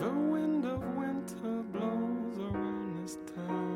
The wind of winter blows around this town.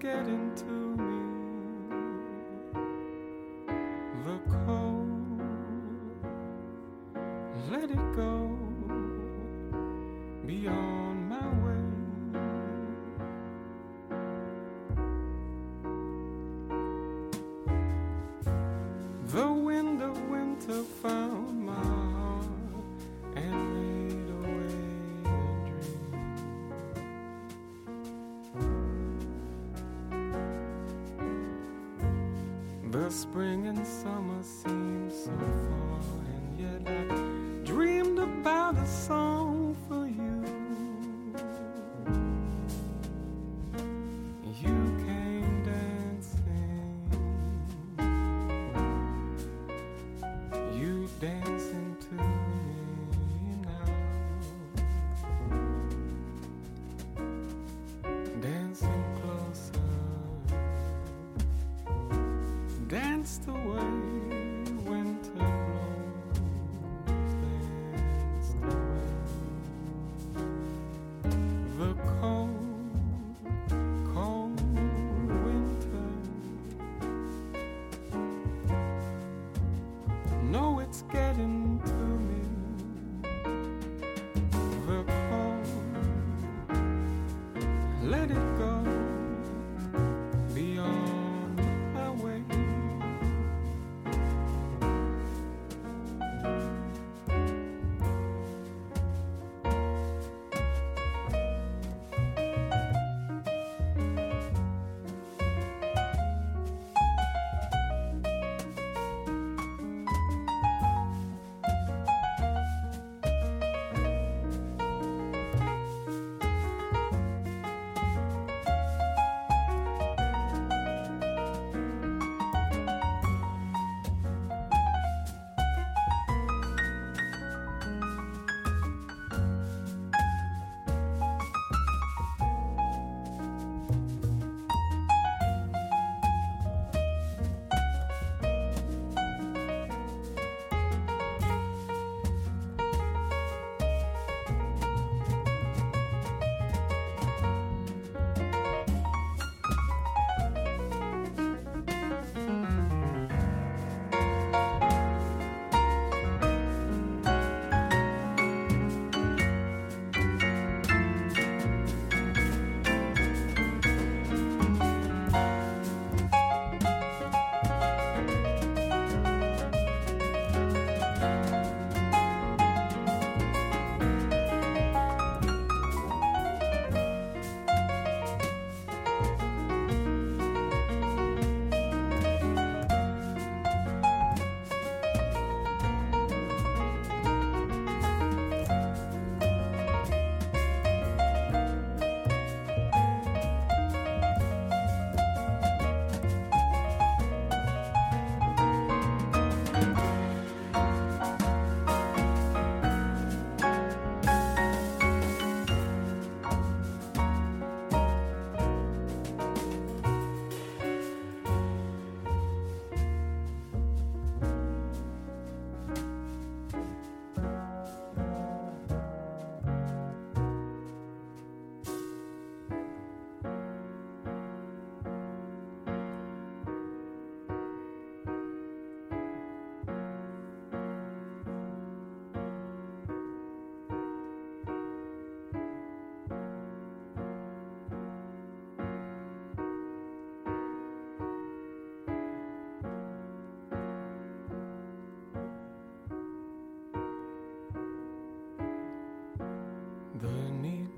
getting too let it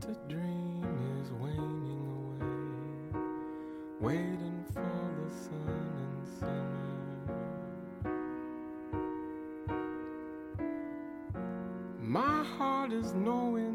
the dream is waning away, waiting for the sun in summer. My heart is knowing.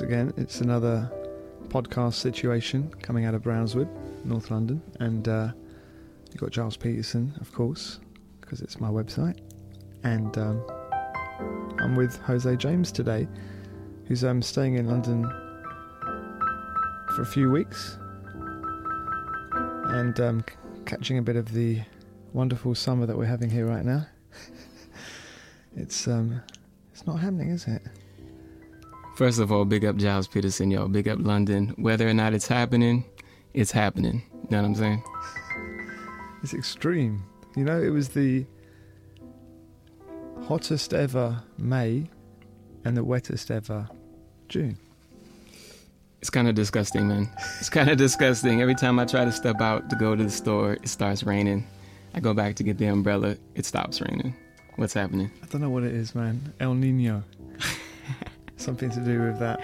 Again. It's another podcast situation coming out of Brownswood, North London, and uh, you've got Gilles Peterson, of course, because it's my website, and um, I'm with Jose James today, who's um, staying in London for a few weeks and um, c- catching a bit of the wonderful summer that we're having here right now. it's um, it's not happening, is it? First of all, big up Gilles Peterson, yo. Big up London. Whether or not it's happening, it's happening. You know what I'm saying? It's extreme. You know, it was the hottest ever May and the wettest ever June. It's kind of disgusting, man. It's kind of disgusting. Every time I try to step out to go to the store, it starts raining. I go back to get the umbrella, it stops raining. What's happening? I don't know what it is, man. El Nino. Something to do with that.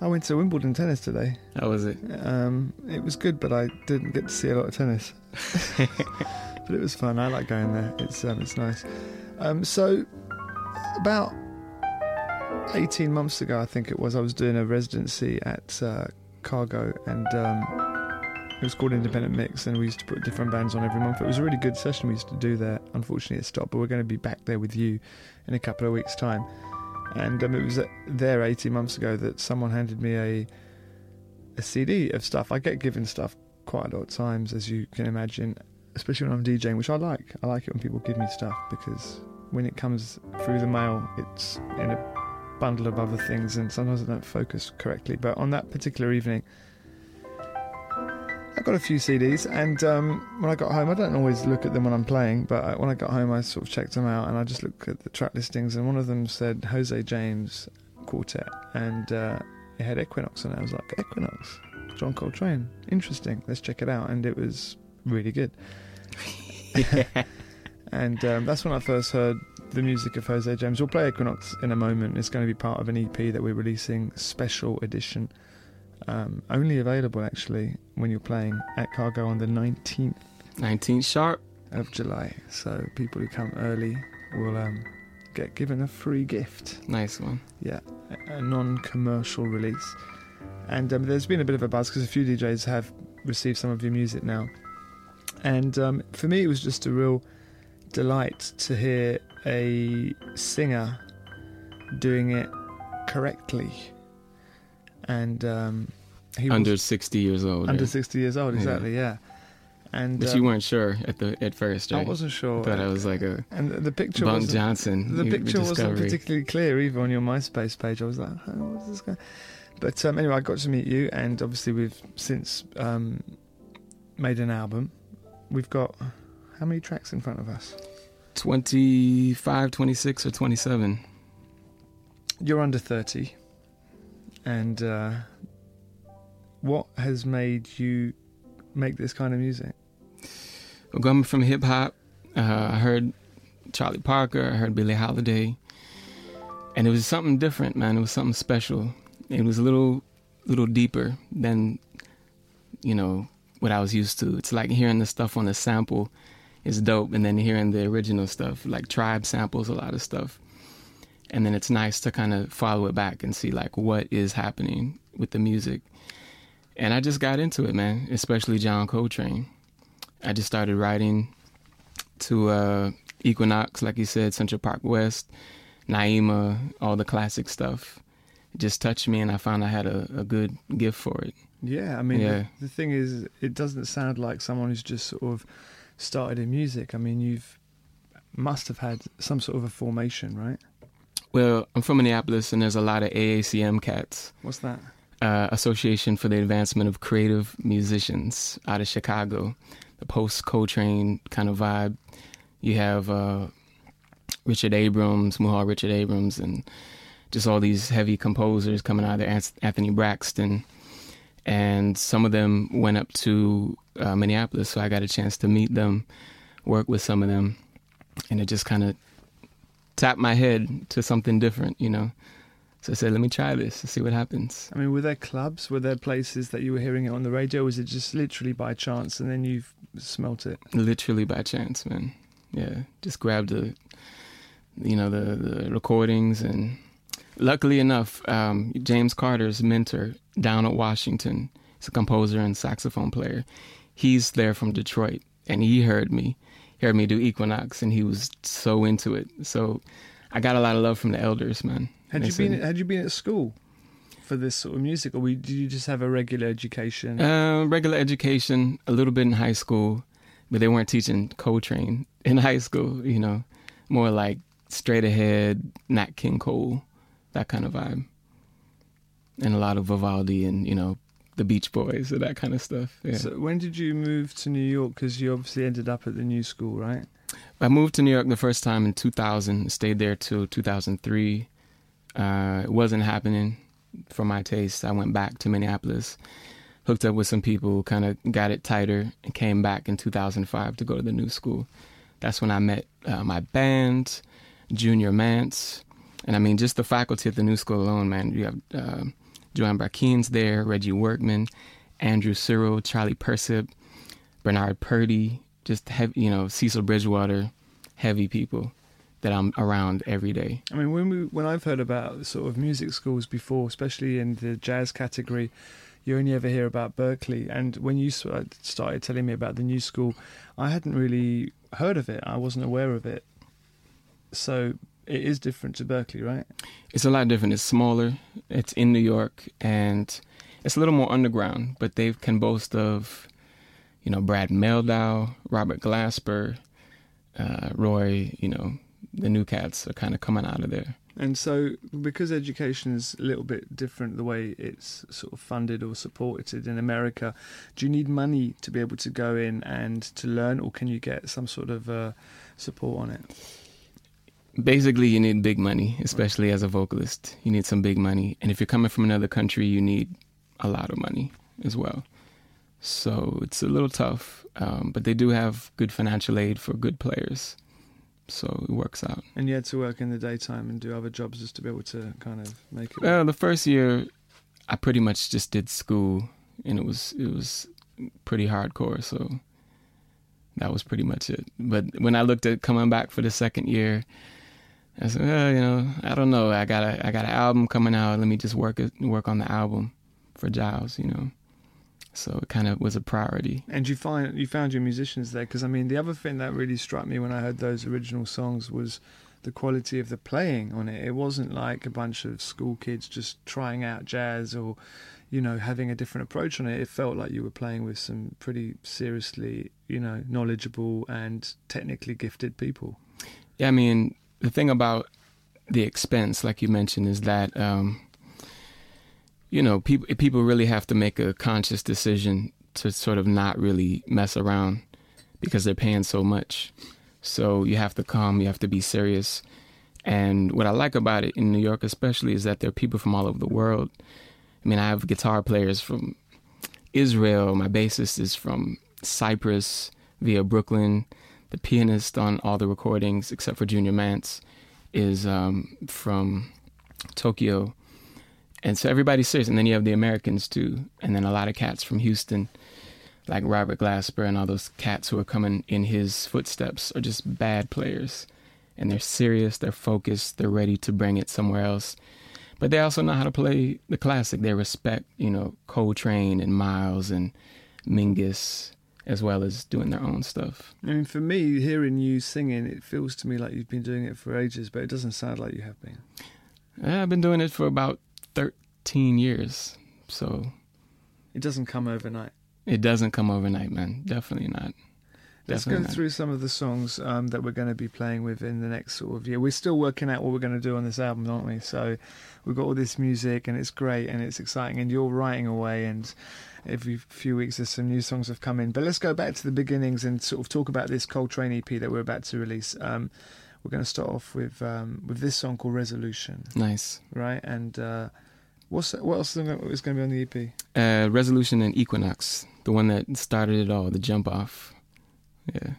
I went to Wimbledon tennis today. How was it? Um, it was good, but I didn't get to see a lot of tennis. but it was fun. I like going there. It's um, it's nice. Um, so about eighteen months ago, I think it was, I was doing a residency at uh, Cargo, and um, it was called Independent Mix, and we used to put different bands on every month. It was a really good session we used to do there. Unfortunately, it stopped, but we're going to be back there with you in a couple of weeks' time. And um, it was uh, there 18 months ago that someone handed me a a CD of stuff. I get given stuff quite a lot of times, as you can imagine, especially when I'm DJing, which I like. I like it when people give me stuff because when it comes through the mail, it's in a bundle of other things, and sometimes I don't focus correctly. But on that particular evening, I got a few CDs, and um, when I got home, I don't always look at them when I'm playing, but I- when I got home, I sort of checked them out, and I just looked at the track listings, and one of them said Jose James Quartet, and uh, it had Equinox, and it I was like, Equinox, John Coltrane, interesting. Let's check it out, and it was really good. and um, that's when I first heard the music of Jose James. We'll play Equinox in a moment. It's going to be part of an EP that we're releasing, special edition. Um, only available actually when you're playing at Cargo on the 19th 19th sharp. of July. So people who come early will um, get given a free gift. Nice one. Yeah, a- a non-commercial release. And um, there's been a bit of a buzz because a few DJs have received some of your music now. And um, for me, it was just a real delight to hear a singer doing it correctly. And um, he Under was 60 years old. under yeah. 60 years old, exactly. Yeah. And But um, you weren't sure at the at first, I wasn't sure. thought I was like a and the picture Bunk Johnson. the picture wasn't particularly clear either on your MySpace page. I was like, oh, what's this guy? But um, anyway, I got to meet you, and obviously we've since um, made an album. We've got how many tracks in front of us? 25, 26, or 27. You're under thirty, and uh, what has made you make this kind of music? I'm coming from hip hop. Uh, I heard Charlie Parker. I heard Billie Holiday, and it was something different, man. It was something special. It was a little, little deeper than, you know, what I was used to. It's like hearing the stuff on the sample is dope, and then hearing the original stuff, like Tribe samples a lot of stuff, and then it's nice to kind of follow it back and see like what is happening with the music. And I just got into it, man. Especially John Coltrane. I just started writing to uh, Equinox, like you said, Central Park West, Naima, all the classic stuff. It just touched me, and I found I had a, a good gift for it. Yeah, I mean, Yeah. The, the thing is, it doesn't sound like someone who's just sort of started in music. I mean, you've must have had some sort of a formation, right? Well, I'm from Minneapolis, and there's a lot of AACM cats, What's that? uh, Association for the Advancement of Creative Musicians, out of Chicago. The post Coltrane kind of vibe. You have uh, Richard Abrams, Muhal Richard Abrams, and just all these heavy composers coming out of there, Anthony Braxton. And some of them went up to uh, Minneapolis, so I got a chance to meet them, work with some of them, and it just kind of tapped my head to something different, you know. So I said, let me try this and see what happens. I mean, were there clubs? Were there places that you were hearing it on the radio? Was it just literally by chance and then you've smelt it? Literally by chance, man. Yeah, just grabbed the, you know, the, the recordings, and luckily enough, um, James Carter's mentor down at Washington, he's a composer and saxophone player. He's there from Detroit, and he heard me, heard me do Equinox, and he was so into it. So I got a lot of love from the elders, man. Had They you been had you been at school for this sort of music, or we, did you just have a regular education? Uh, regular education, a little bit in high school. but they weren't teaching Coltrane in high school. You know, more like straight ahead, Nat King Cole, that kind of vibe, and a lot of Vivaldi and you know the Beach Boys or that kind of stuff. Yeah. So when did you move to New York? Because you obviously ended up at the new school, right? I moved to New York the first time in 2000. Stayed there till 2003. Uh, it wasn't happening for my taste. I went back to Minneapolis, hooked up with some people, kind of got it tighter, and came back in 2005 to go to the new school. That's when I met uh, my band, Junior Mance, and I mean just the faculty at the new school alone. Man, you have uh, JoAnne Brackeen's there, Reggie Workman, Andrew Cyrille, Charlie Persip, Bernard Purdie, just heavy, you know, Cecil Bridgewater, heavy people that I'm around every day. I mean, when we when I've heard about sort of music schools before, especially in the jazz category, you only ever hear about Berklee. And when you started telling me about the new school, I hadn't really heard of it. I wasn't aware of it. So it is different to Berklee, right? It's a lot different. It's smaller. It's in New York, and it's a little more underground. But they can boast of, you know, Brad Mehldau, Robert Glasper, uh, Roy. You know, the new cats are kind of coming out of there. And so, because education is a little bit different, the way it's sort of funded or supported in America, do you need money to be able to go in and to learn, or can you get some sort of uh, support on it? Basically you need big money especially as a vocalist. You need some big money. And if you're coming from another country you need a lot of money as well. So it's a little tough um, but they do have good financial aid for good players. So it works out. And you had to work in the daytime and do other jobs just to be able to kind of make it well the first year i pretty much just did school and it was it was pretty hardcore so that was pretty much it. But when i looked at coming back for the second year I said, well, you know, I don't know. I got a I got an album coming out. Let me just work it, work on the album for Gilles, you know. So it kind of was a priority. And you find you found your musicians there because I mean the other thing that really struck me when I heard those original songs was the quality of the playing on it. It wasn't like a bunch of school kids just trying out jazz or you know having a different approach on it. It felt like you were playing with some pretty seriously, you know, knowledgeable and technically gifted people. Yeah, I mean, the thing about the expense, like you mentioned, is that um, you know people people really have to make a conscious decision to sort of not really mess around because they're paying so much. So you have to come, you have to be serious. And what I like about it in New York, especially, is that there are people from all over the world. I mean, I have guitar players from Israel. My bassist is from Cyprus via Brooklyn. The pianist on all the recordings, except for Junior Mance, is um, from Tokyo. And so everybody's serious. And then you have the Americans too. And then a lot of cats from Houston, like Robert Glasper and all those cats who are coming in his footsteps, are just bad players. And they're serious, they're focused, they're ready to bring it somewhere else. But they also know how to play the classic. They respect, you know, Coltrane and Miles and Mingus as well as doing their own stuff. I mean, for me, hearing you singing, it feels to me like you've been doing it for ages, but it doesn't sound like you have been. I've been doing it for about 13 years, so. It doesn't come overnight. It doesn't come overnight, man. Definitely not. Let's Definitely go not. through some of the songs um, that we're going to be playing with in the next sort of year. We're still working out what we're going to do on this album, aren't we? So we've got all this music, and it's great and it's exciting, and you're writing away, and every few weeks there's some new songs have come in. But let's go back to the beginnings and sort of talk about this Coltrane EP that we're about to release. Um, we're going to start off with um, with this song called Resolution, Nice. right? And uh, what's what else is going to be on the EP? Uh, Resolution and Equinox, the one that started it all, the jump off. Yeah.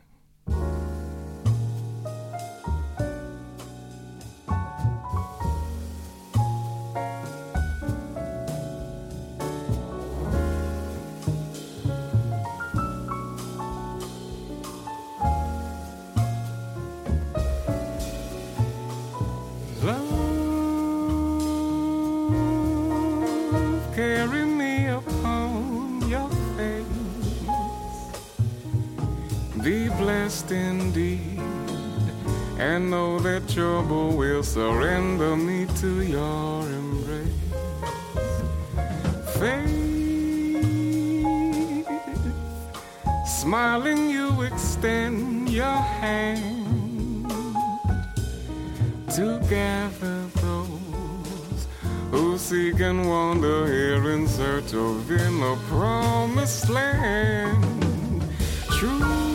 And know that trouble will surrender me to your embrace. Faith Smiling, you extend your hand to gather those who seek and wander here in search of in the promised land. Truth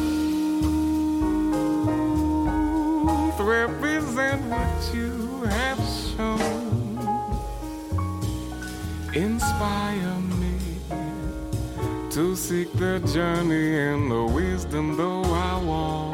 represent what you have shown. Inspire me to seek the journey and the wisdom though I walk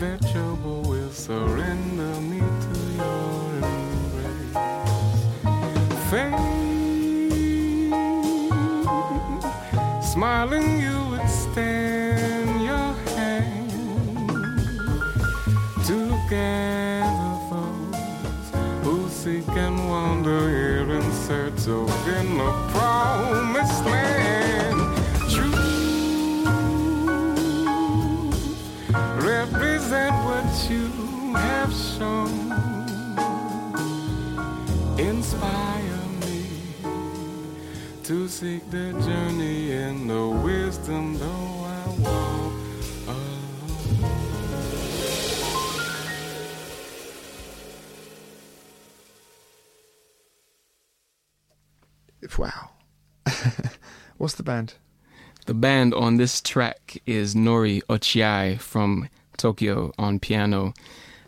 trouble will surrender me to your embrace. Faith, smiling, to seek the journey and the wisdom though I walk alone. Wow. What's the band? The band on this track is Nori Ochiai from Tokyo on piano,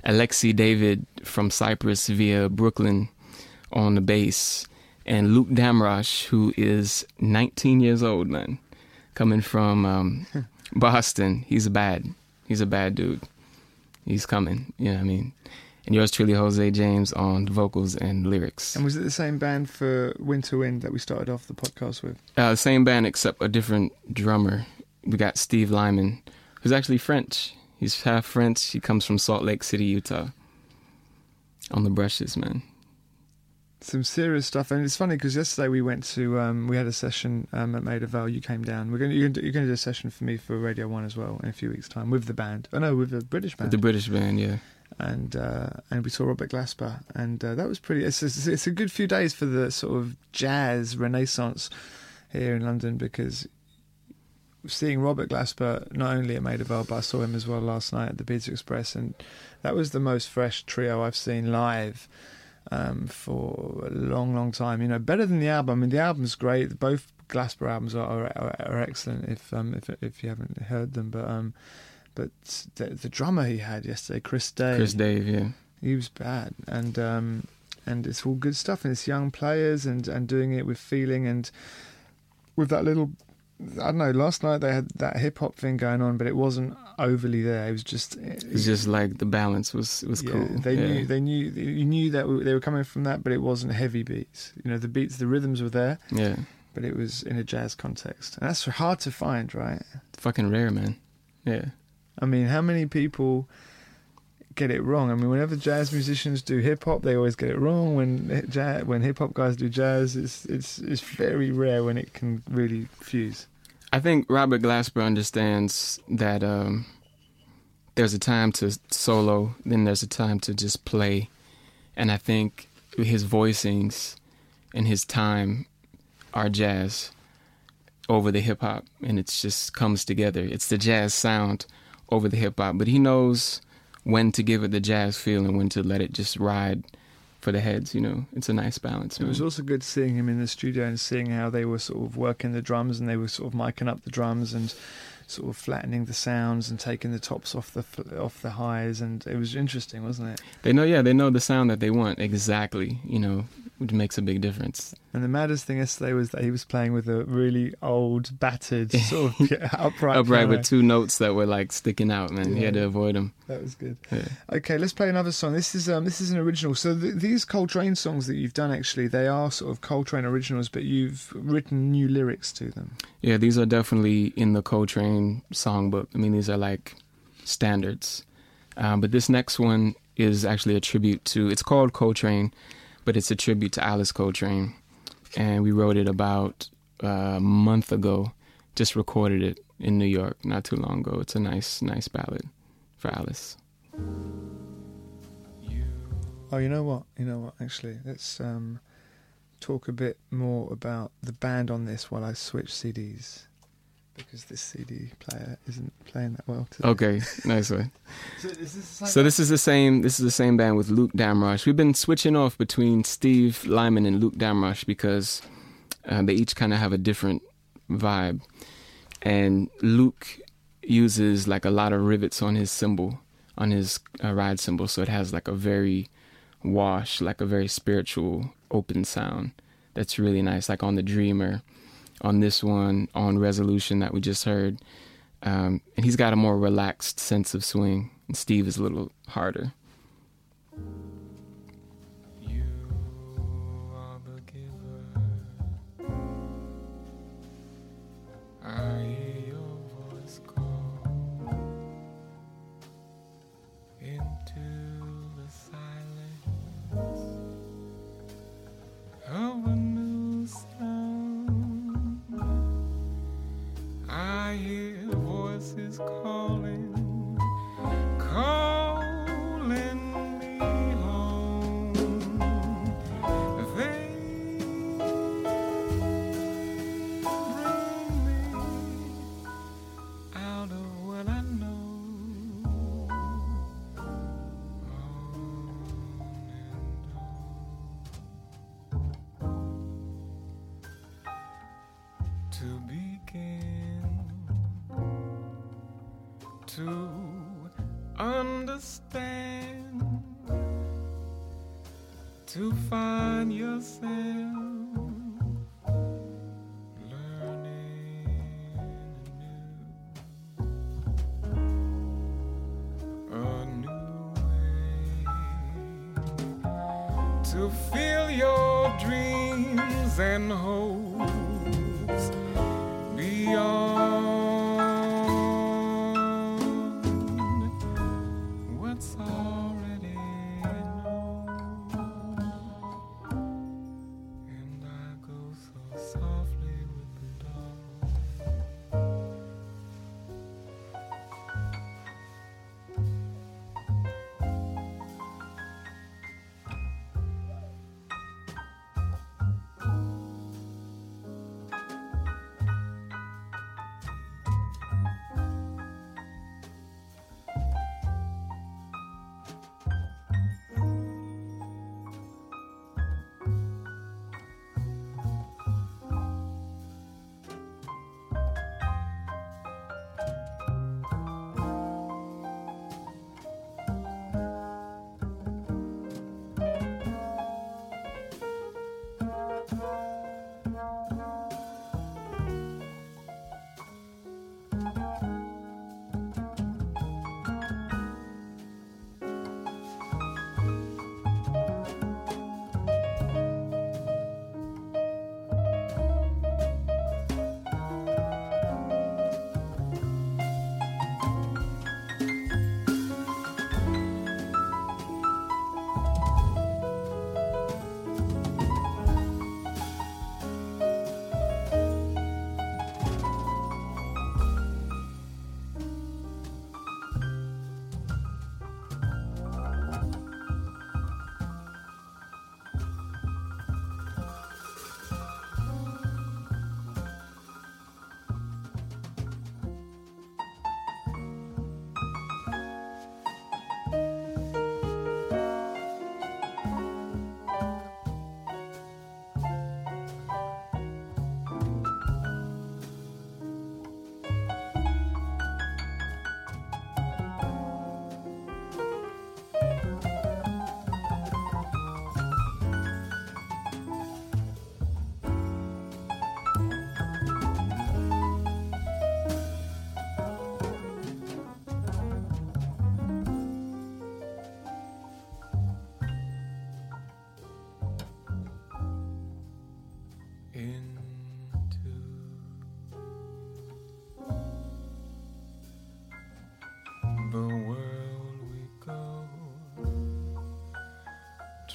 Alexi David from Cyprus via Brooklyn on the bass, and Luke Damrosch, who is 19 years old, man, coming from um, Boston. He's a bad, he's a bad dude. He's coming, you know what I mean? And yours truly, Jose James, on vocals and lyrics. And was it the same band for Winter Wind that we started off the podcast with? Uh, same band except a different drummer. We got Steve Lyman, who's actually French. He's half French. He comes from Salt Lake City, Utah. On the brushes, man. Some serious stuff, and it's funny because yesterday we went to um, we had a session um, at Maida Vale. You came down. We're going to you're going to do a session for me for Radio One as well in a few weeks' time with the band. Oh no, with the British band. The British band, yeah. and uh, and we saw Robert Glasper, and uh, that was pretty. It's, it's it's a good few days for the sort of jazz renaissance here in London because seeing Robert Glasper not only at Made Maida Vale, but I saw him as well last night at the Pizza Express, and that was the most fresh trio I've seen live um, for a long, long time. You know, better than the album. I mean, the album's great. Both Glasper albums are are, are excellent. If um if if you haven't heard them, but um but the, the drummer he had yesterday, Chris Day, Chris Dave, yeah. he was bad, and um, and it's all good stuff, and it's young players and and doing it with feeling and with that little. I don't know. Last night they had that hip hop thing going on, but it wasn't overly there. It was just. It, It's just like the balance was was yeah, cool. They yeah. knew they knew you knew that they were coming from that, but it wasn't heavy beats. You know, the beats, the rhythms were there, Yeah. but it was in a jazz context, and that's hard to find, right? Fucking rare, man. Yeah. I mean, how many people get it wrong? I mean, whenever jazz musicians do hip hop, they always get it wrong. When jazz, when hip hop guys do jazz, it's it's it's very rare when it can really fuse. I think Robert Glasper understands that um, there's a time to solo, then there's a time to just play, and I think his voicings and his time are jazz over the hip hop, and it just comes together. It's the jazz sound over the hip hop, but he knows when to give it the jazz feel and when to let it just ride for the heads. You know, it's a nice balance. It was also good seeing him in the studio and seeing how they were sort of working the drums and they were sort of miking up the drums and sort of flattening the sounds and taking the tops off the off the highs and it was interesting, wasn't it? They know, yeah, they know the sound that they want exactly. You know, which makes a big difference. And the maddest thing yesterday was that he was playing with a really old, battered sort of upright. Upright piano. with two notes that were like sticking out, man. He had to avoid them. That was good. Yeah. Okay, let's play another song. This is um, this is an original. So th- these Coltrane songs that you've done, actually, they are sort of Coltrane originals, but you've written new lyrics to them. Yeah, these are definitely in the Coltrane songbook. I mean, these are like standards. Um, but this next one is actually a tribute to. It's called Coltrane, but it's a tribute to Alice Coltrane, and we wrote it about uh, a month ago. Just recorded it in New York not too long ago. It's a nice, nice ballad for Alice. Oh, you know what? You know what? Actually, let's um, talk a bit more about the band on this while I switch CDs. Because this CD player isn't playing that well today. Okay, nice one. So, is this the So this is the same. This is the same band with Luke Damrosch. We've been switching off between Steve Lyman and Luke Damrosch because uh, they each kind of have a different vibe. And Luke uses like a lot of rivets on his cymbal, on his uh, ride cymbal, so it has like a very wash, like a very spiritual, open sound. That's really nice. Like on the Dreamer, on this one, on Resolution that we just heard. Um, and he's got a more relaxed sense of swing. And Steve is a little harder.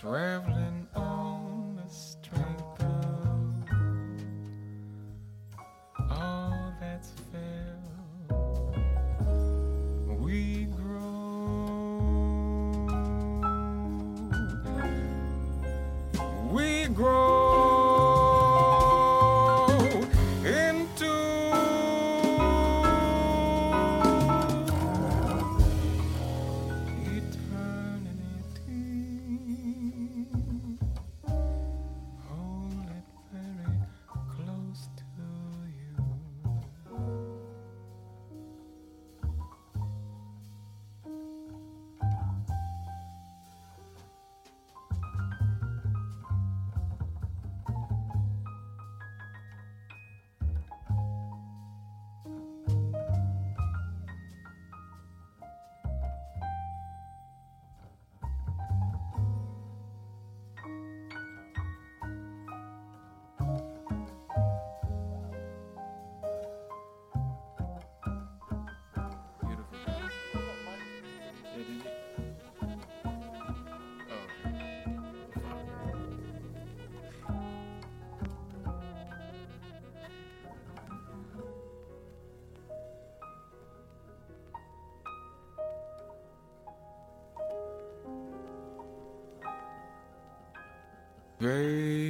Traveling Baby,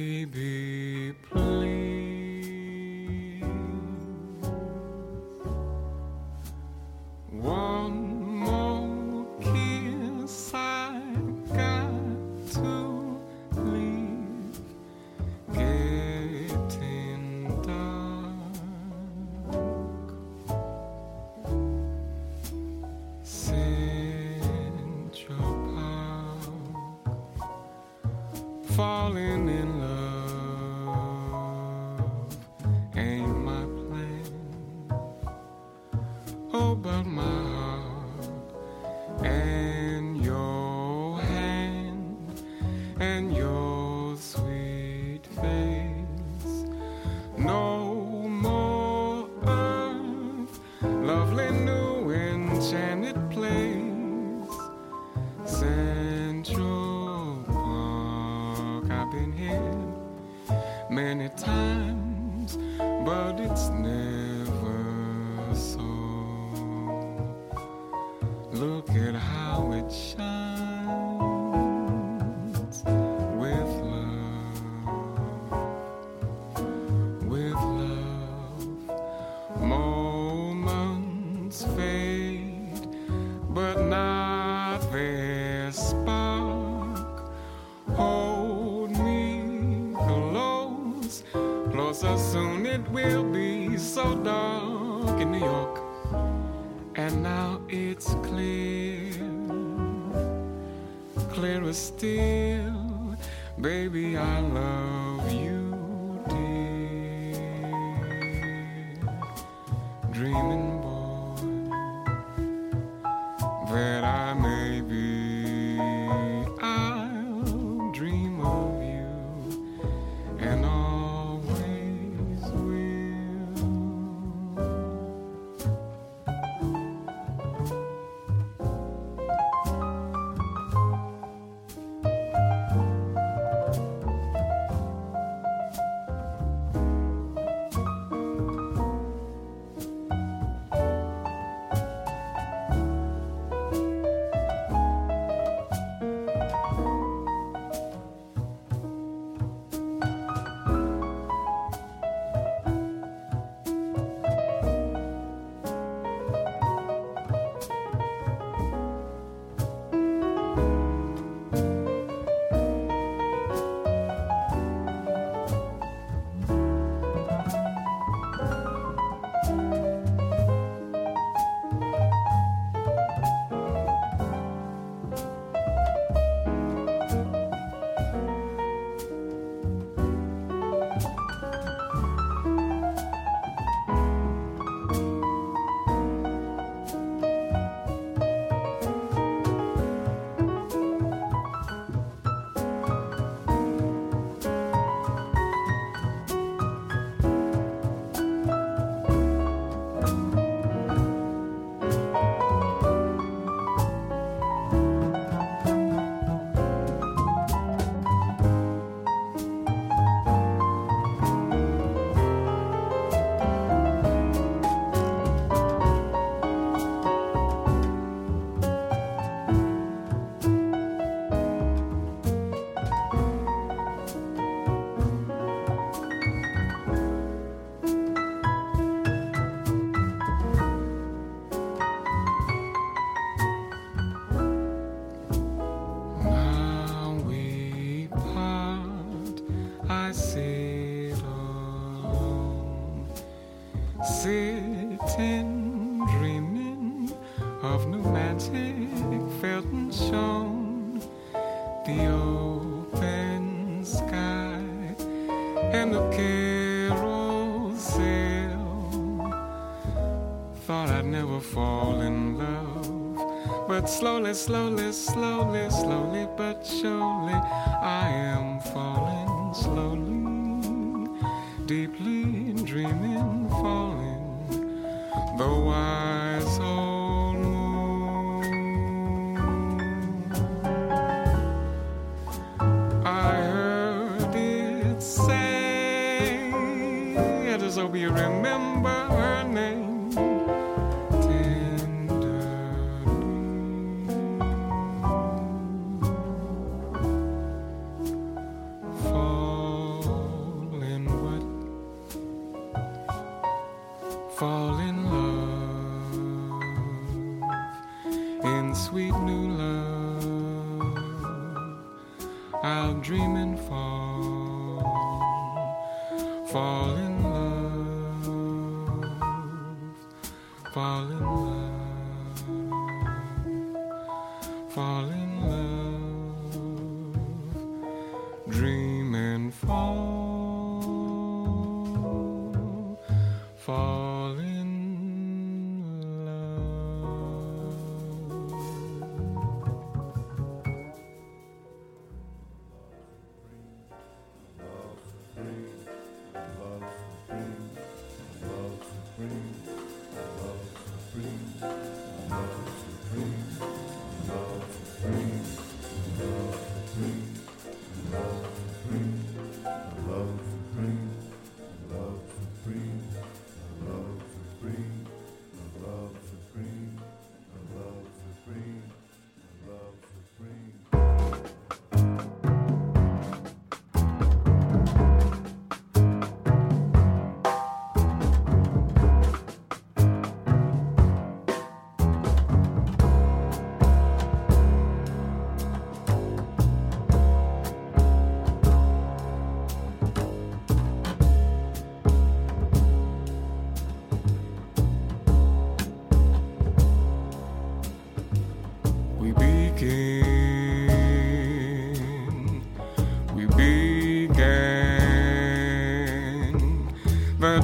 slowly, slowly, slowly, slowly, but surely I am falling slowly, deeply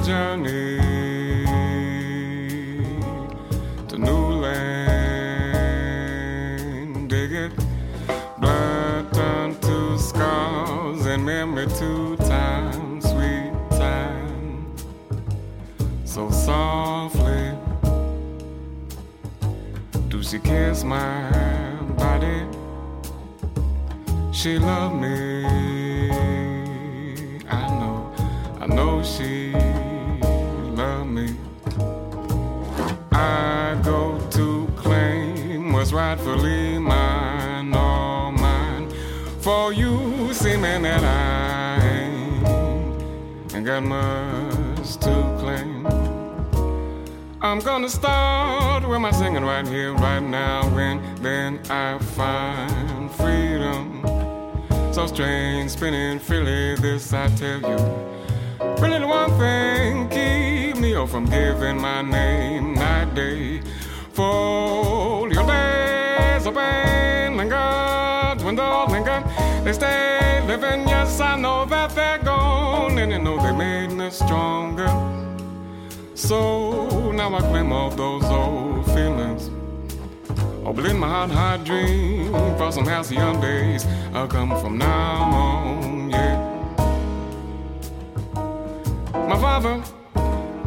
journey singing right here, right now, and then I find freedom. So strange, spinning freely, this I tell you. Really, the one thing keep me off from giving my name night day. For your days of pain linger, dwindle, linger. They stay living, yes, I know that they're gone, and you know they made me stronger. So now I claim all those old feelings. Oh, blend my hot, hot dream for some halcyon days. I'll come from now on, yeah. My father,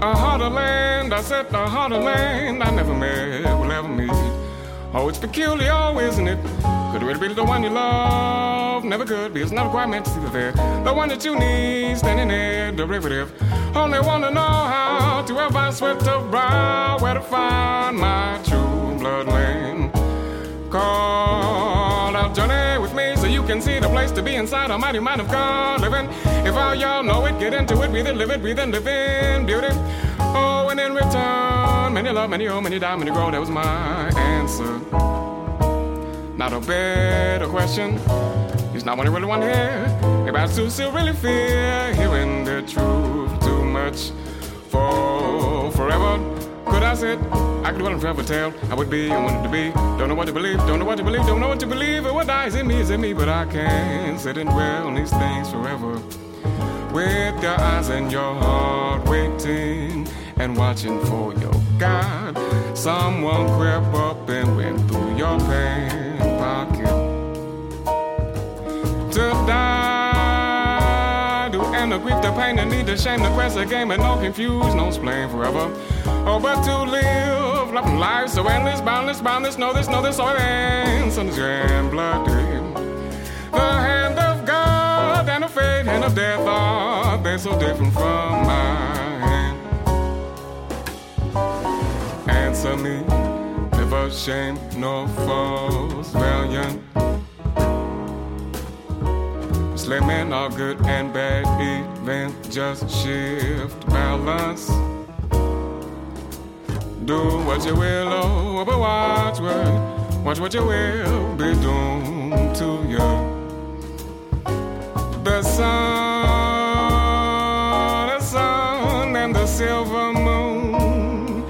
a harder land, I said a harder land I never met, will ever meet. Oh, it's peculiar, isn't it? Could really be the one you love, never could be. It's not quite meant to see the there. The one that you need, standing there, derivative. Only wanna know how to ever sweat the brow, where to find my true bloodline. Call out journey with me so you can see the place to be inside a mighty mind of God living. If all y'all know it, get into it, breathe it, live it, breathe and live in beauty. Oh, and in return, many love, many owe, many die, many grow. That was my answer. Not a better question. It's not what I really want to hear. I do still really fear hearing the truth too much for forever. Could I sit? I could dwell forever tell I would be and wanted to be. Don't know what to believe, don't know what to believe, don't know what to believe, or what I is it me, is it me? But I can't sit and dwell on these things forever. With your eyes and your heart waiting and watching for your God. Someone crept up and went through your pants pocket to die. to end the grief, the pain, the need, the shame, the quest, the game, and no confuse, no explain forever. Oh, but to live, love life so endless, boundless, boundless, know this, know this, all it ends on this grand bloody. The hand of God and the fate hand of death are they so different from mine. Answer me, never shame no false valiant. Men are good and bad, even just shift balance. Do what you will, oh, but watch what, watch what you will be doomed to you. The sun, the sun, and the silver moon.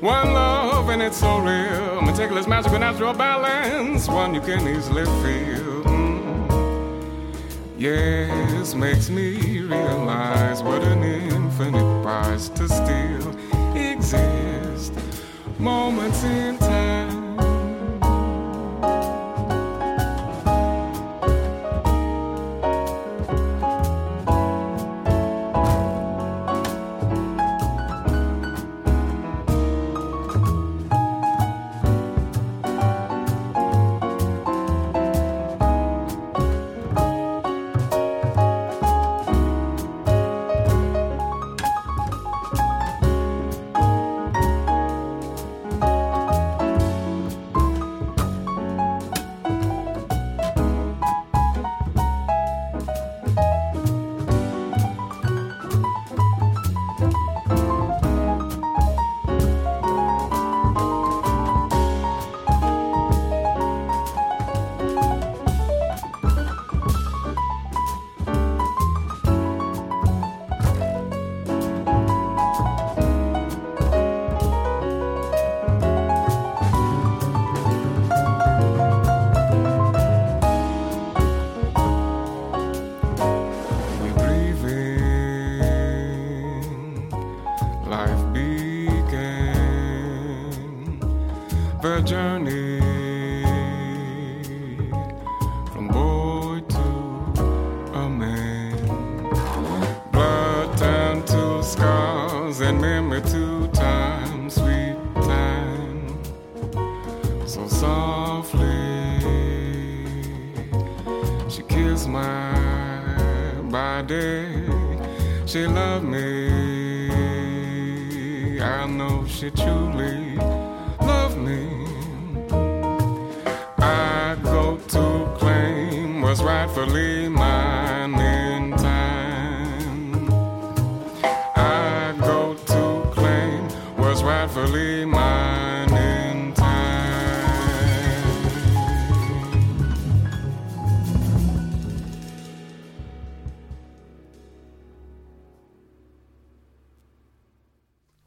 One love, and it's so real. Meticulous, magical, natural balance. One you can easily feel. Mm. Yes, makes me realize what an infinite prize to still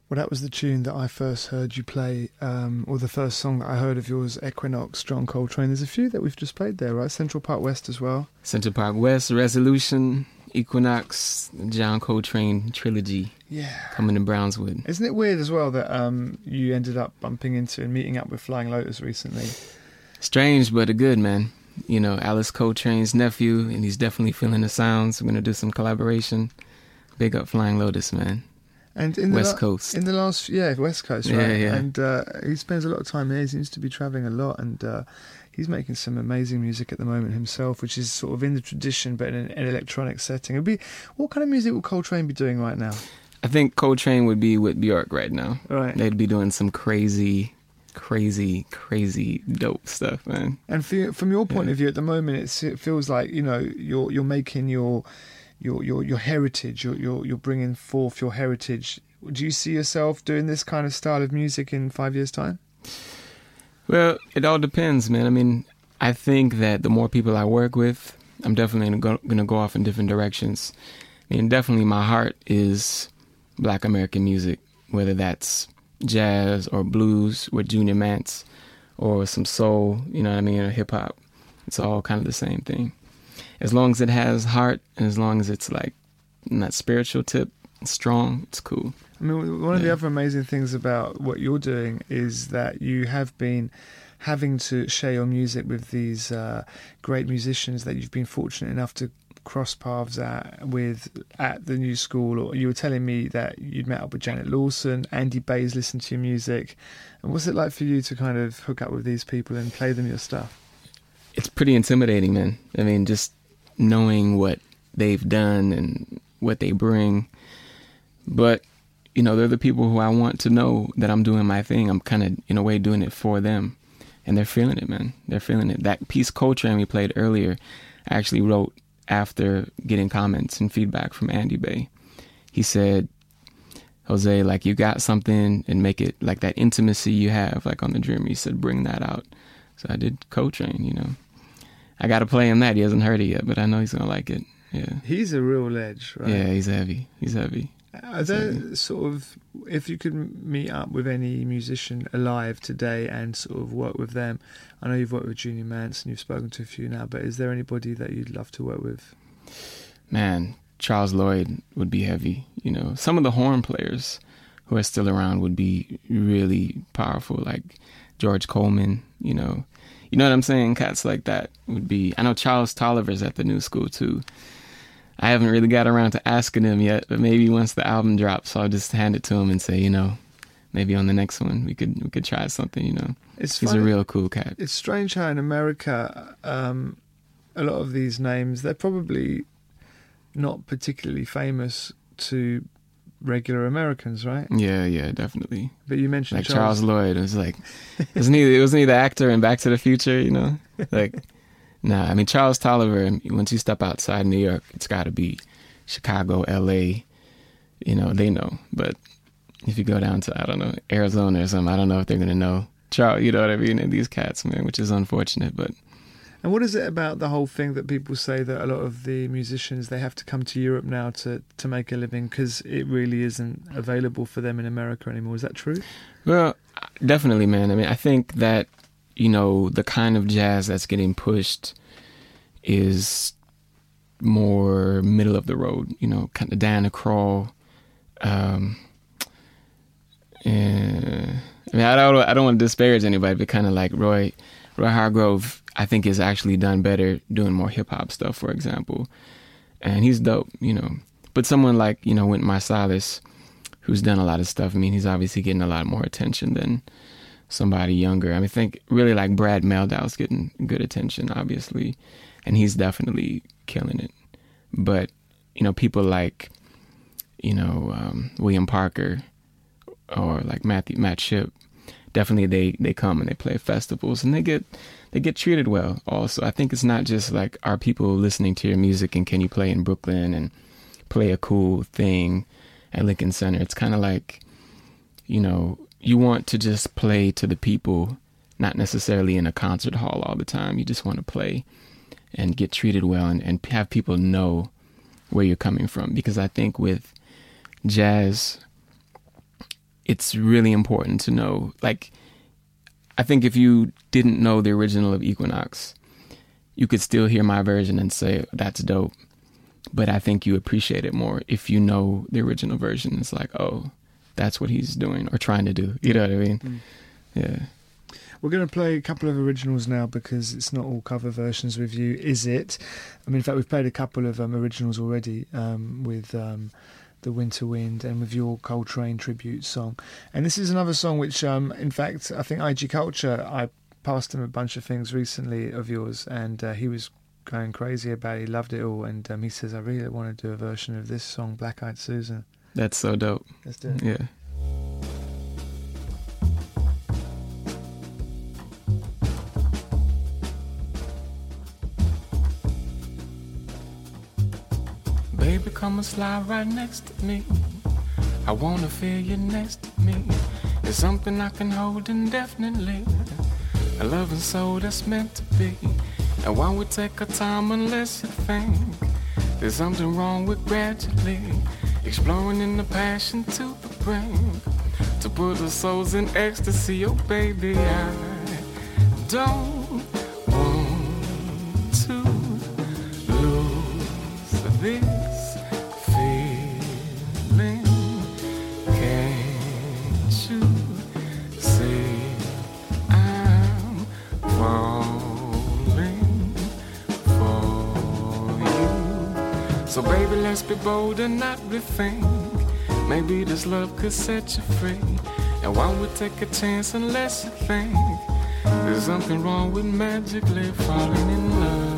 Well, that was the tune that I first heard you play, um, or the first song that I heard of yours, Equinox, John Coltrane. There's a few that we've just played there, right? Central Park West as well. Central Park West, Resolution, Equinox, John Coltrane trilogy Yeah. coming to Brownswood. Isn't it weird as well that um, you ended up bumping into and meeting up with Flying Lotus recently? Strange, but a good man. You know, Alice Coltrane's nephew, and he's definitely feeling the sounds. We're gonna do some collaboration. Big up Flying Lotus, man. And in the West la- Coast. in the last yeah West Coast, right? yeah. And uh, he spends a lot of time here. He seems to be traveling a lot, and uh, he's making some amazing music at the moment himself, which is sort of in the tradition, but in an, an electronic setting. It'd be what kind of music would Coltrane be doing right now? I think Coltrane would be with Bjork right now. Right. They'd be doing some crazy, crazy, crazy dope stuff, man. And for, from your point Yeah. of view, at the moment, it feels like you know you're you're making your your your your heritage. You're you're you're bringing forth your heritage. Do you see yourself doing this kind of style of music in five years' time? Well, it all depends, man. I mean, I think that the more people I work with, I'm definitely going to go off in different directions. I mean, definitely my heart is black American music, whether that's jazz or blues with Junior Mance or some soul, you know what I mean, or hip hop It's all kind of the same thing. As long as it has heart and as long as it's like that spiritual tip, strong, it's cool. I mean, one of the other amazing things about what you're doing is that you have been having to share your music with these uh, great musicians that you've been fortunate enough to cross paths at with at the new school. Or you were telling me that you'd met up with Janet Lawson, Andy Bey's listened to your music. And what's it like for you to kind of hook up with these people and play them your stuff? It's pretty intimidating, man. I mean, just knowing what they've done and what they bring. But, you know, they're the people who I want to know that I'm doing my thing. I'm kind of, in a way, doing it for them. And they're feeling it, man. They're feeling it. That piece Coltrane we played earlier, I actually wrote after getting comments and feedback from Andy Bey. He said, Jose, like you got something and make it like that intimacy you have, like on the Dream. He said, bring that out. So I did Coltrane, you know. I got to play him that. He hasn't heard it yet, but I know he's going to like it. Yeah. He's a real ledge, right? Yeah, he's heavy. He's heavy. Are there sort of, if you could meet up with any musician alive today and sort of work with them? I know you've worked with Junior Mance, you've spoken to a few now, but is there anybody that you'd love to work with? Man, Charles Lloyd would be heavy. You know, some of the horn players who are still around would be really powerful, like George Coleman. You know, you know what I'm saying? Cats like that would be. I know Charles Tolliver's at the new school too. I haven't really got around to asking him yet, but maybe once the album drops, I'll just hand it to him and say, you know, maybe on the next one we could we could try something. You know, It's he's funny. a real cool cat. It's strange how in America, um, a lot of these names they're probably not particularly famous to regular Americans, right? Yeah, yeah, definitely. But you mentioned like Charles, Lloyd. It was like, wasn't he? Wasn't he the actor in Back to the Future? You know, like, nah. I mean, Charles Tolliver. Once you step outside New York, it's got to be Chicago, L.A. You know, they know. But if you go down to I don't know Arizona or something, I don't know if they're gonna know Charles. You know what I mean? And these cats, man, which is unfortunate. But And what is it about the whole thing that people say that a lot of the musicians they have to come to Europe now to to make a living because it really isn't available for them in America anymore? Is that true? Well, definitely, man. I mean, I think that you know the kind of jazz that's getting pushed is more middle of the road. You know, kind of Diana Krall. Um, and, I mean, I don't, I don't want to disparage anybody, but kind of like Roy, Roy Hargrove, I think has actually done better doing more hip hop stuff, for example, and he's dope. You know, but someone like you know Wynton Marsalis who's done a lot of stuff. I mean, he's obviously getting a lot more attention than somebody younger. I mean, think really like Brad Mehldau's getting good attention, obviously, and he's definitely killing it. But you know, people like you know um, William Parker or like Matthew Matt Shipp, definitely they they come and they play festivals and they get they get treated well. Also, I think it's not just like are people listening to your music and can you play in Brooklyn and play a cool thing at Lincoln Center. It's kind of like, you know, you want to just play to the people, not necessarily in a concert hall all the time. You just want to play and get treated well and, and have people know where you're coming from. Because I think with jazz, it's really important to know. Like, I think if you didn't know the original of Equinox, you could still hear my version and say, that's dope but I think you appreciate it more if you know the original version. It's like, oh, that's what he's doing or trying to do. You know what I mean? Mm. Yeah. We're going to play a couple of originals now because it's not all cover versions with you, is it? I mean, in fact, we've played a couple of um, originals already um, with um, the Winter Wind and with your Coltrane tribute song. And this is another song which, um, in fact, I think IG Culture, I passed him a bunch of things recently of yours, and uh, he was going crazy about it. He loved it all, and um, he says, "I really want to do a version of this song, Black Eyed Susan." That's so dope. Let's do it. Yeah. Baby, come and slide right next to me. I wanna feel you next to me. It's something I can hold indefinitely. A loving soul that's meant to be. And why we take our time unless you think there's something wrong with gradually exploring in the passion to the brink to put our souls in ecstasy. Oh, baby, I don't want to lose this. So baby, let's be bold and not rethink. Maybe this love could set you free. And why we take a chance unless let's think? There's something wrong with magically falling in love.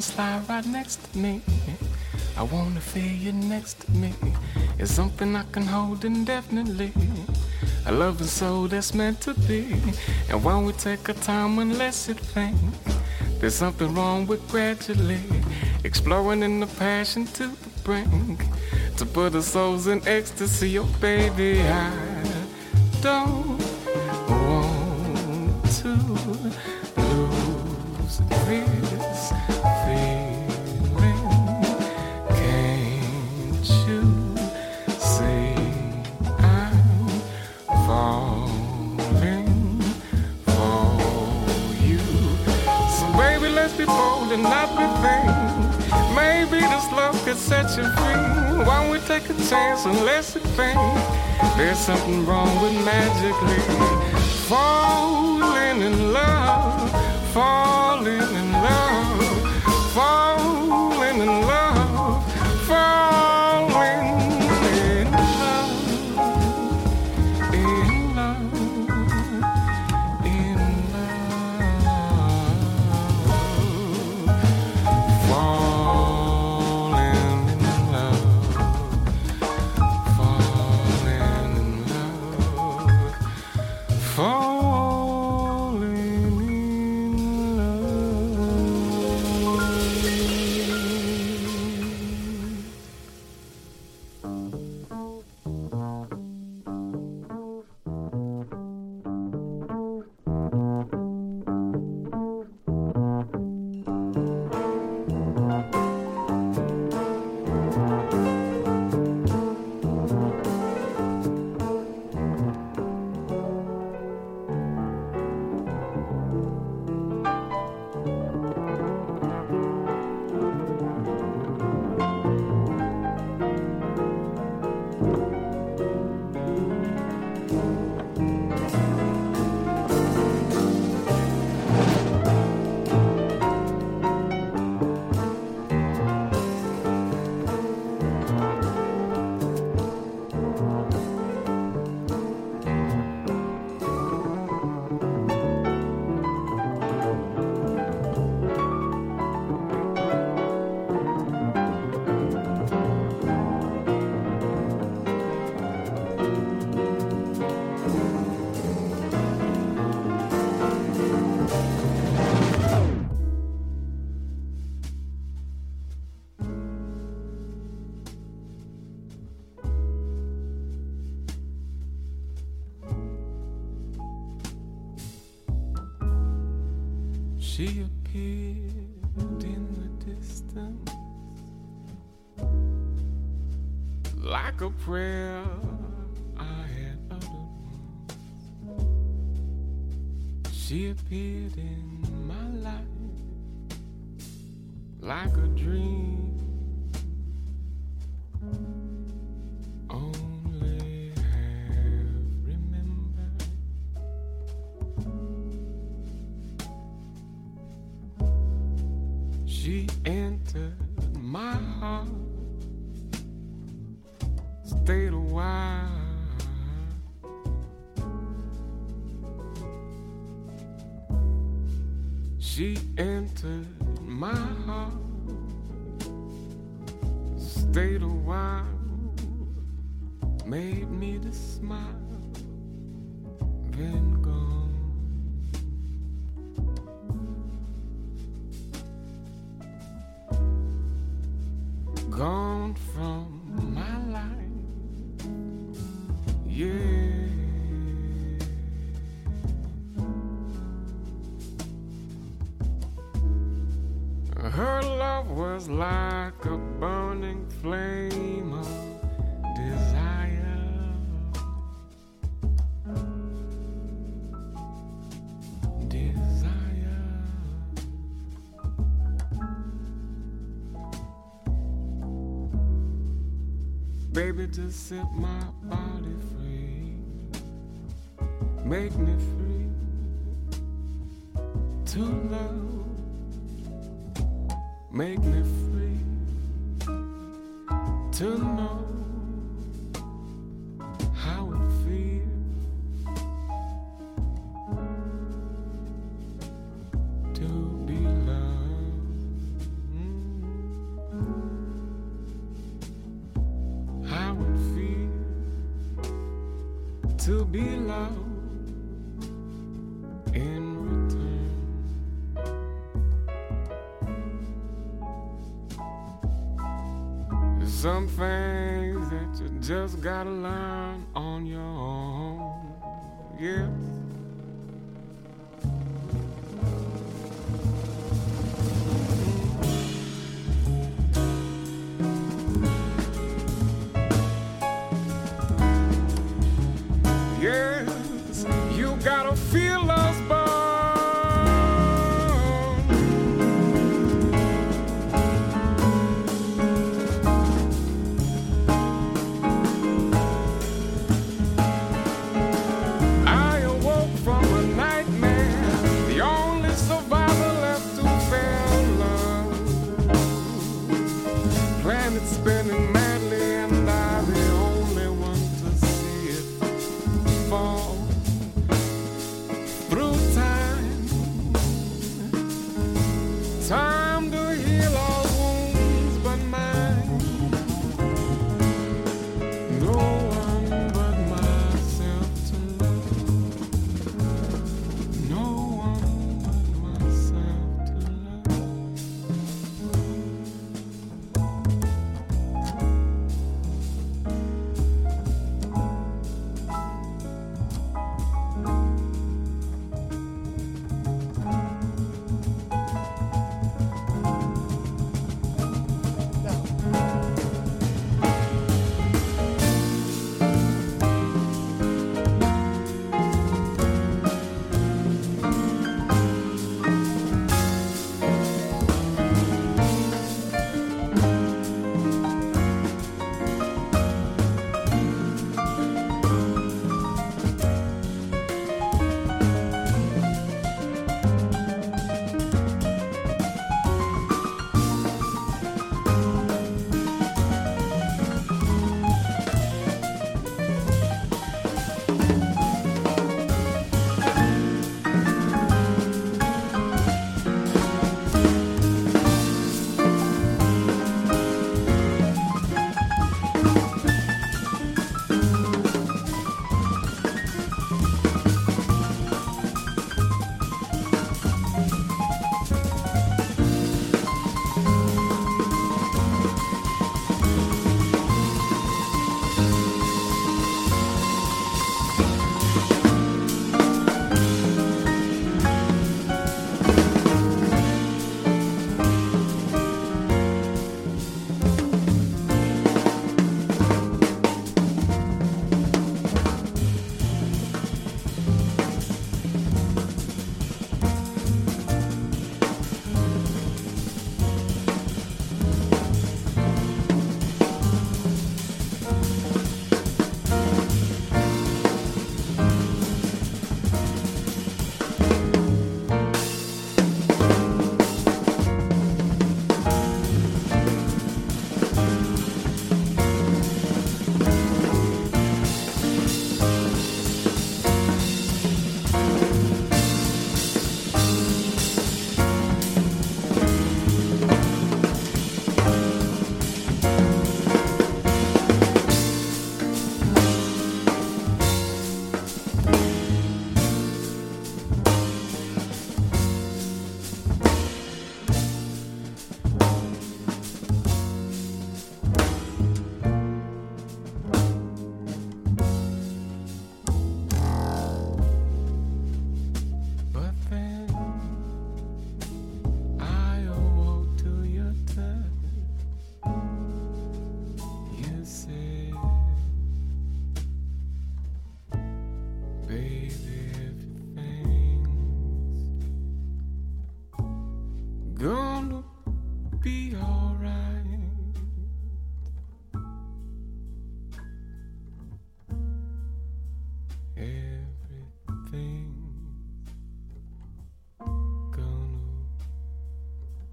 Slide right next to me. I wanna feel you next to me. It's something I can hold indefinitely. A loving soul that's meant to be. And when we take our time and let it think, there's something wrong with gradually exploring in the passion to the brink. To put our souls in ecstasy, oh baby, I don't want to lose this. and not be vain. Maybe this love could set you free. Why we take a chance let it think? There's something wrong with magically falling in love, falling in love, falling in love, She appeared in the distance like a prayer I had uttered once. She appeared in my life like a dream. Just set my body free. Make me free to love. Make me be loved in return. Some things that you just gotta learn on your own. Yeah.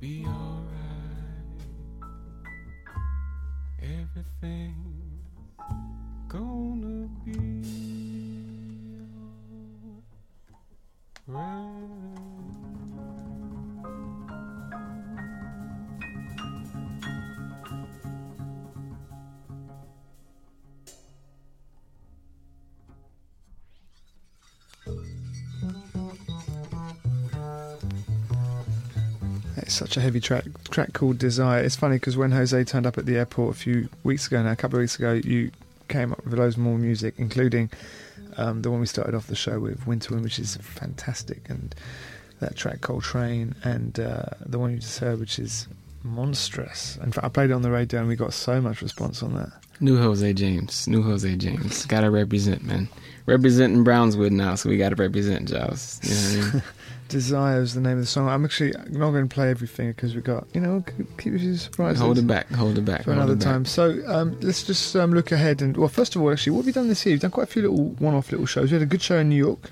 Be. Such a heavy track track called Desire. It's funny because when Jose turned up at the airport a few weeks ago now, a couple of weeks ago, you came up with loads of more music, including um, the one we started off the show with, Winter Wind, which is fantastic, and that track Coltrane, and uh, the one you just heard, which is monstrous. In fact, I played it on the radio and we got so much response on that. New Jose James. New Jose James. Gotta represent, man. Representing Brownswood now, so we gotta represent Gilles. You know what I mean? Desire is the name of the song. I'm actually not going to play everything because we got, you know, keep you surprised. hold it back. Hold it back. for another it back. time. So um, let's just um, look ahead and well, first of all, actually, what have you done this year? You've done quite a few little one-off little shows. We had a good show in New York.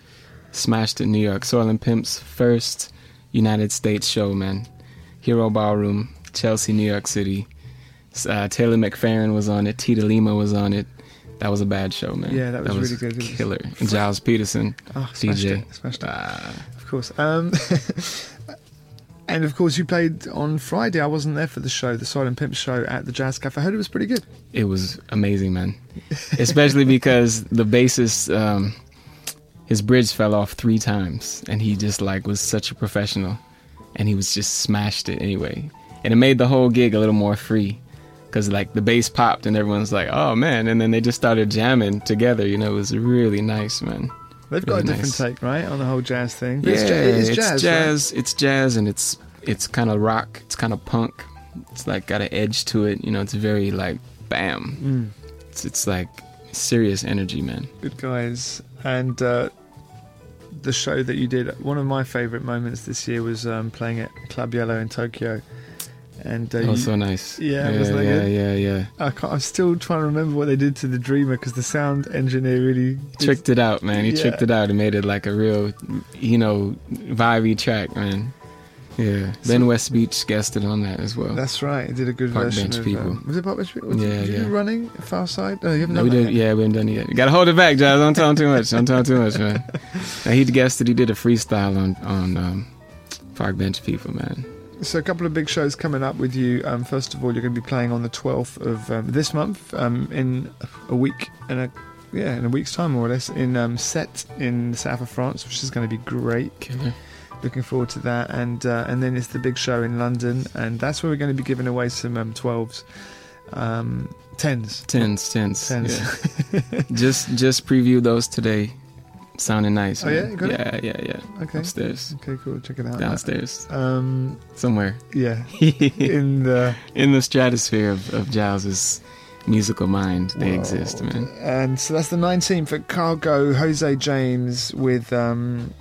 Smashed in New York. Soil and Pimp's first United States show, man. Hero Ballroom, Chelsea, New York City. Uh, Taylor McFerrin was on it. Tita Lima was on it. That was a bad show, man. Yeah, that was really good. It was- Killer. And Gilles Peterson, Oh, smashed DJ. it, smashed it. Ah, Of course. Um, and of course, you played on Friday. I wasn't there for the show, the Silent Pimp show at the Jazz Cafe. I heard it was pretty good. it was amazing, man. Especially because the bassist, um, his bridge fell off three times, and he just like was such a professional, and he was just smashed it anyway, and it made the whole gig a little more free, because like the bass popped and everyone's like, oh man, and then they just started jamming together. You know, it was really nice, man. They've got a different nice. take, right, on the whole jazz thing. But yeah, it's, ja- it is it's jazz. jazz. right? It's jazz, and it's it's kind of rock. It's kind of punk. It's like got an edge to it. You know, it's very like bam. Mm, It's it's like serious energy, man. good guys. And uh, the show that you did, one of my favourite moments this year was um, playing at Club Yellow in Tokyo. And uh, Oh, so nice. Yeah, yeah, wasn't that yeah, good? yeah, yeah. I can't, I'm still trying to remember what they did to the Dreamer because the sound engineer really Tricked it out, man. He Yeah. tricked it out and made it like a real, you know, vibey track, man. Yeah, Ben Westbeech guested on that as well. That's right. He did a good Park version Bench of. People. Um, was it Park Bench People? Was Yeah, it, did you yeah. running Far Side? No, you haven't No, done we didn't. Yeah, we haven't done it yet. You gotta hold it back, Gilles. Don't tell him too much. Don't tell him too much, man. Now, he guessed that he did a freestyle on on um, Park Bench People, man. So a couple of big shows coming up with you. Um, first of all, you're going to be playing on the 12th of um, this month um, in a week and a yeah in a week's time more or less in um, Sète in the south of France, which is going to be great. Killer. Looking forward to that, and uh, and then it's the big show in London, and that's where we're going to be giving away some um, 12s, um, 10s. Tens, tens. Tens. Yeah. just just preview those today. Sounding nice. Oh, man. yeah? You got it? yeah, yeah, yeah. Okay. Upstairs, Okay, cool. Check it out. downstairs, Um, somewhere yeah, in the in the stratosphere of, of Gilles's musical mind. They exist, man. And so that's the 19th at Cargo. Jose James with um,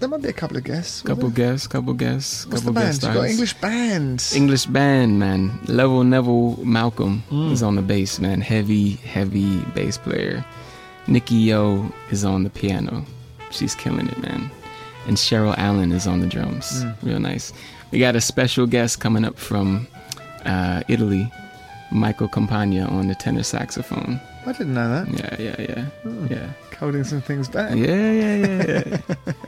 there might be a couple of guests. Couple there? guests, couple guests, What's couple the band? guest You got. English bands. English band, man. Level Neville Malcolm Mm. is on the bass, man. Heavy, heavy bass player. Nikki Yeoh is on the piano. She's killing it, man. And Cheryl Alleyne is on the drums. Mm. Real nice. We got a special guest coming up from uh, Italy, Michael Campagna on the tenor saxophone. I didn't know that. Yeah, yeah, yeah, Oh, yeah. Holding some things back. Yeah, yeah, yeah, yeah.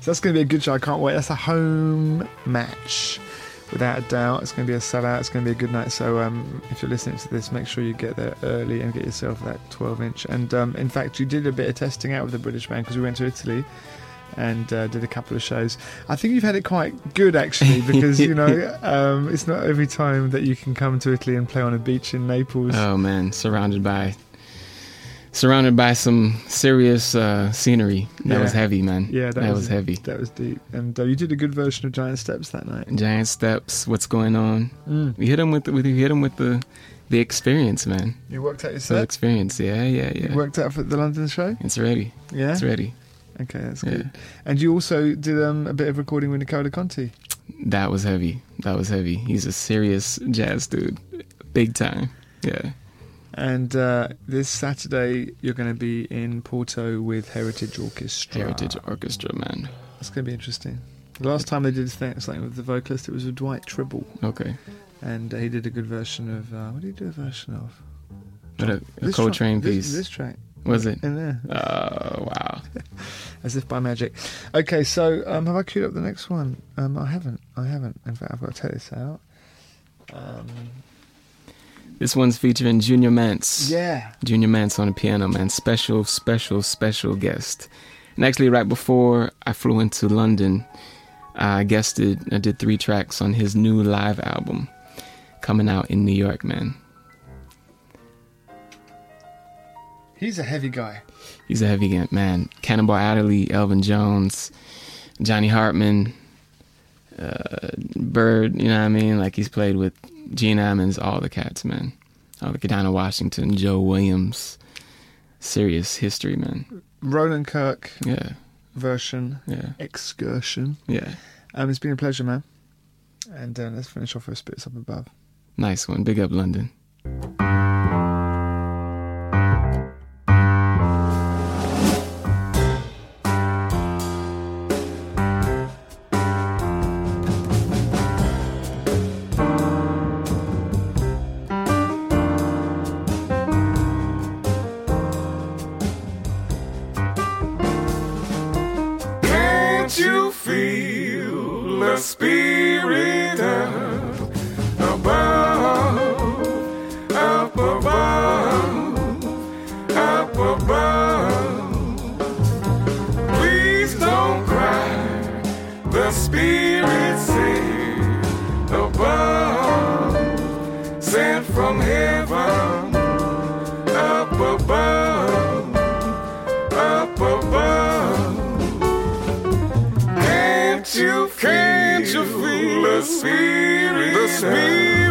So that's going to be a good show. I can't wait. That's a home match, without a doubt. It's going to be a sellout. It's going to be a good night. So um, if you're listening to this, make sure you get there early and get yourself that 12 inch. And um, in fact, you did a bit of testing out with the British band because we went to Italy and uh, did a couple of shows. I think you've had it quite good actually because you know um, it's not every time that you can come to Italy and play on a beach in Naples. Oh man, surrounded by surrounded by some serious uh, scenery. That Yeah. was heavy, man. Yeah, that that, was- was, heavy. That was deep. And uh, you did a good version of Giant Steps that night. Giant steps. What's going on? Mm. We hit him with the, with we hit him with the the experience, man. You worked out your The experience. Yeah, yeah, You yeah. worked out for the London show. It's ready. Yeah. It's ready. Okay, that's Yeah. good. And you also did um, a bit of recording with Nicola Conti. That was heavy. That was heavy. He's a serious jazz dude, big time. Yeah. And uh, this Saturday, you're going to be in Porto with Heritage Orchestra. Heritage Orchestra, man. It's going to be interesting. The last time they did thing- something with the vocalist, it was with Dwight Trible, Okay. and uh, he did a good version of. Uh, what did he do a version of? But a, a Coltrane track- piece. This, this track was it? in there, Oh, wow. as if by magic. Okay, so um, have I queued up the next one? Um, I haven't. I haven't. In fact, I've got to take this out. Um, This one's featuring Junior Mance. yeah. Junior Mance on the piano, man. Special, special, special guest. And actually, right before I flew into London, I guested, I did three tracks on his new live album coming out in New York, man. He's a heavy guy. He's a heavy guy, man. Cannonball Adderley, Elvin Jones, Johnny Hartman, uh, Bird, you know what I mean? Like he's played with Gene Ammons, all the cats, man. All the Kadana Washington, Joe Williams. Serious history, man. Roland Kirk Yeah, version, yeah, excursion. yeah. Um, it's been a pleasure, man. And uh, let's finish off with a Spirits Up Above. Nice one. Big up London. Spirit, the spirit